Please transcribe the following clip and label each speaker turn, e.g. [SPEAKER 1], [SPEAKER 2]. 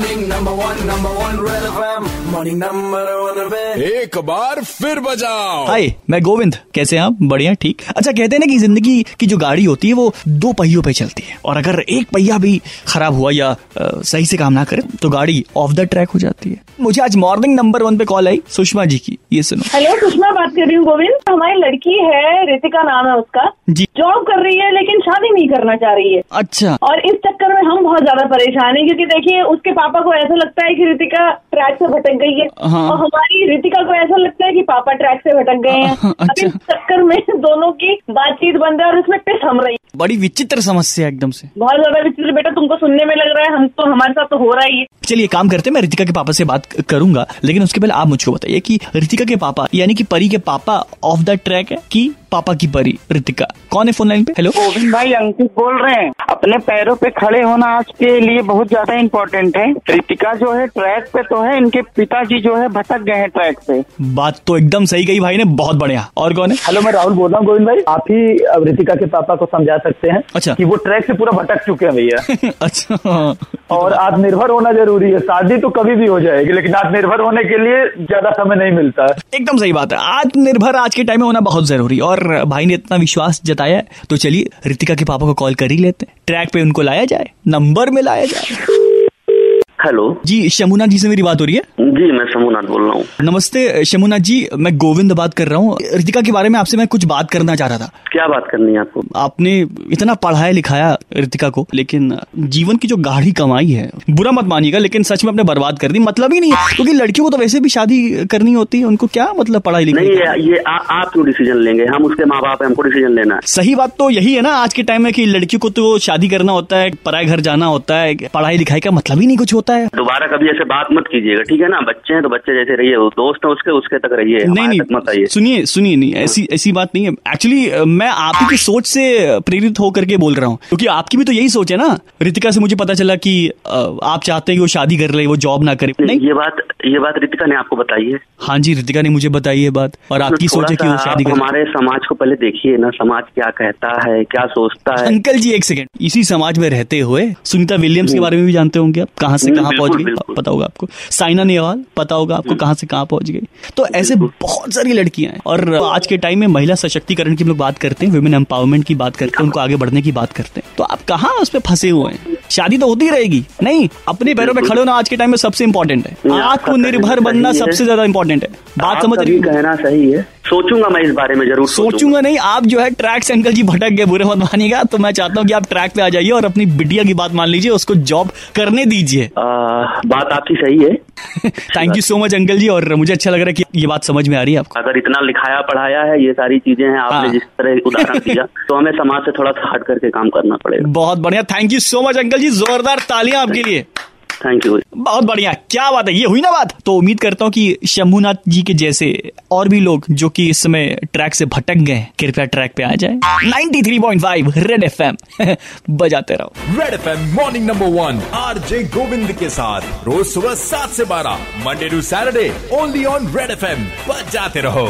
[SPEAKER 1] morning, number one, number one, Red FM. Morning, number one, Red
[SPEAKER 2] एक बार फिर बजाओ।
[SPEAKER 3] हाय मैं गोविंद। कैसे हैं आप? बढ़िया ठीक। अच्छा कहते हैं ना कि ज़िंदगी की जो गाड़ी होती है वो दो पहियों पे चलती है। और अगर एक पहिया भी खराब हुआ या अ, सही से काम ना करे तो गाड़ी ऑफ़ द ट्रैक हो जाती है। मुझे आज मॉर्निंग नंबर वन पे कॉल आई सुषमा जी की। ये सुनो।
[SPEAKER 4] हेलो सुषमा बात कर रही हूँ गोविंद। हमारी लड़की है रितिका नाम है उसका।
[SPEAKER 3] जी।
[SPEAKER 4] जॉब कर रही है लेकिन शादी नहीं करना चाह रही है।
[SPEAKER 3] अच्छा।
[SPEAKER 4] और इस चक्कर में हम बहुत ज़्यादा परेशान है क्योंकि देखिए उसके पापा को ऐसा लगता है कि रितिका ट्रैक से भटक गई है।
[SPEAKER 3] हाँ।
[SPEAKER 4] और हमारी रितिका को ऐसा लगता है कि पापा ट्रैक से भटक गए हैं।
[SPEAKER 3] हाँ, अच्छा।
[SPEAKER 4] चक्कर में दोनों की बातचीत बन बंद है और उसमें टिस हम रही है।
[SPEAKER 3] बड़ी विचित्र समस्या एकदम से।
[SPEAKER 4] बहुत ज़्यादा विचित्र बेटा तुमको सुनने में लग रहा है हम तो हमारे साथ तो हो रहा ही है
[SPEAKER 3] चलिए काम करते हैं मैं रितिका के पापा से बात करूँगा लेकिन उसके पहले आप मुझको बताइए की रितिका के पापा यानी की परी के पापा ऑफ़ द ट्रैक है की पापा की परी रितिका? कौन है फ़ोन लाइन पे? हेलो
[SPEAKER 5] गोविंद भाई अंकित बोल रहे हैं। अपने पैरों पे खड़े होना आज के लिए बहुत ज़्यादा इम्पोर्टेंट है। रितिका जो है ट्रैक पे तो है इनके पिताजी जो है भटक गए हैं ट्रैक पे।
[SPEAKER 3] बात तो एकदम सही कही भाई ने बहुत बढ़िया। और कौन है?
[SPEAKER 6] हेलो मैं राहुल बोल रहा हूँ गोविंद भाई। आप ही अब रितिका के पापा को समझा सकते हैं
[SPEAKER 3] अच्छा।
[SPEAKER 6] कि वो ट्रैक से पूरा भटक चुके हैं भैया।
[SPEAKER 3] अच्छा।
[SPEAKER 6] और आत्मनिर्भर होना ज़रूरी है। शादी तो कभी भी हो जाएगी लेकिन आत्मनिर्भर होने के लिए ज़्यादा समय नहीं मिलता। है
[SPEAKER 3] एकदम सही बात है। आत्मनिर्भर आज के टाइम में होना बहुत ज़रूरी। है और भाई ने इतना विश्वास जताया तो चलिए रितिका के पापा को कॉल कर ही लेते हैं। ट्रैक पे उनको लाया जाए नंबर में लाया जाए।
[SPEAKER 7] हेलो।
[SPEAKER 3] जी शमुना जी से मेरी बात हो रही है?
[SPEAKER 7] जी मैं समूनाथ बोल रहा हूँ।
[SPEAKER 3] नमस्ते शमुना जी मैं गोविंद बात कर रहा हूँ। रितिका के बारे में आपसे मैं कुछ बात करना चाह रहा था।
[SPEAKER 7] क्या बात करनी है आपको?
[SPEAKER 3] आपने इतना पढ़ाया लिखाया रितिका को लेकिन जीवन की जो गाढ़ी कमाई है बुरा मत मानिएगा लेकिन सच में आपने बर्बाद कर दी। मतलब ही नहीं है क्योंकि लड़कियों को तो वैसे भी शादी करनी होती है उनको क्या मतलब पढ़ाई
[SPEAKER 7] नहीं
[SPEAKER 3] लिखाई
[SPEAKER 7] ये, ये आ, आप क्यों डिसीज़न लेंगे? हम उसके माँ बाप हैं हमको डिसीज़न लेना है।
[SPEAKER 3] सही बात तो यही है ना आज के टाइम में की लड़कियों को तो शादी करना होता है पराए घर जाना होता है पढ़ाई लिखाई का मतलब ही नहीं कुछ होता। है।
[SPEAKER 7] दोबारा कभी ऐसे बात मत कीजिएगा ठीक है ना? बच्चे हैं तो बच्चे जैसे रहिए वो दोस्त है उसके उसके तक रहिए
[SPEAKER 3] नहीं नहीं
[SPEAKER 7] आइए।
[SPEAKER 3] सुनिए सुनिए नहीं ऐसी ऐसी बात नहीं है। एक्चुअली मैं आप ही की सोच से प्रेरित होकर के बोल रहा हूँ क्योंकि आपकी भी तो यही सोच है ना? रितिका से मुझे पता चला कि आप चाहते हैं कि वो शादी कर ले वो जॉब ना करे। नहीं
[SPEAKER 7] ये बात ये बात रितिका ने आपको बताई है।
[SPEAKER 3] हाँ जी रितिका ने मुझे बताई है बात और आपकी सोच है कि वो शादी करे।
[SPEAKER 7] हमारे समाज को पहले देखिए ना समाज क्या कहता है क्या सोचता है।
[SPEAKER 3] अंकल जी एक सेकंड इसी समाज में रहते हुए सुनीता विलियम्स के बारे में भी जानते होंगे आप कहाँ से
[SPEAKER 7] हम्म,
[SPEAKER 3] कहाँ पहुँच गई? पता होगा आपको। साइना नेहवाल पता होगा आपको कहाँ से कहाँ पहुँच गई। तो ऐसे बहुत सारी लड़कियाँ हैं। और आज के टाइम में महिला सशक्तिकरण की हम लोग बात करते हैं वुमेन एम्पावरमेंट की बात करते हैं उनको आगे बढ़ने की बात करते हैं। तो आप कहाँ उस पर फंसे हुए हैं? शादी तो होती रहेगी। नहीं अपने पैरों पे खड़े होना आज के टाइम में सबसे इंपॉर्टेंट है। आत्मनिर्भर बनना सबसे ज़्यादा इंपॉर्टेंट है। बात समझ रही
[SPEAKER 7] कहना सही है। सोचूँगा मैं इस बारे में ज़रूर
[SPEAKER 3] सोचूँगा। नहीं आप जो है ट्रैक से अंकल जी भटक गए बुरे मत मानिएगा। तो मैं चाहता हूँ कि आप ट्रैक पे आ जाइए और अपनी बिटिया की बात मान लीजिए उसको जॉब करने दीजिए।
[SPEAKER 7] बात आपकी सही है।
[SPEAKER 3] Thank you so much uncle ji और मुझे अच्छा लग रहा है कि ये बात समझ में आ रही है आपको।
[SPEAKER 7] अगर इतना लिखाया पढ़ाया है ये सारी चीज़ें हैं आपने
[SPEAKER 3] हाँ।
[SPEAKER 7] जिस तरह उदाहरण दिया तो हमें समाज से थोड़ा सा हट करके काम करना पड़ेगा।
[SPEAKER 3] बहुत बढ़िया। Thank you so much uncle ji जोरदार तालियाँ आपके लिए।
[SPEAKER 7] थैंक यू
[SPEAKER 3] बहुत बढ़िया। क्या बात है? ये हुई ना बात? तो उम्मीद करता हूँ कि शंभुनाथ जी के जैसे और भी लोग जो कि इस समय ट्रैक से भटक गए कृपया ट्रैक पे आ जाए। 93.5 रेड एफएम बजाते रहो।
[SPEAKER 2] Red FM morning number one R J Govind के साथ। रोज सुबह सात से बारह Monday to Saturday only on Red FM बजाते रहो।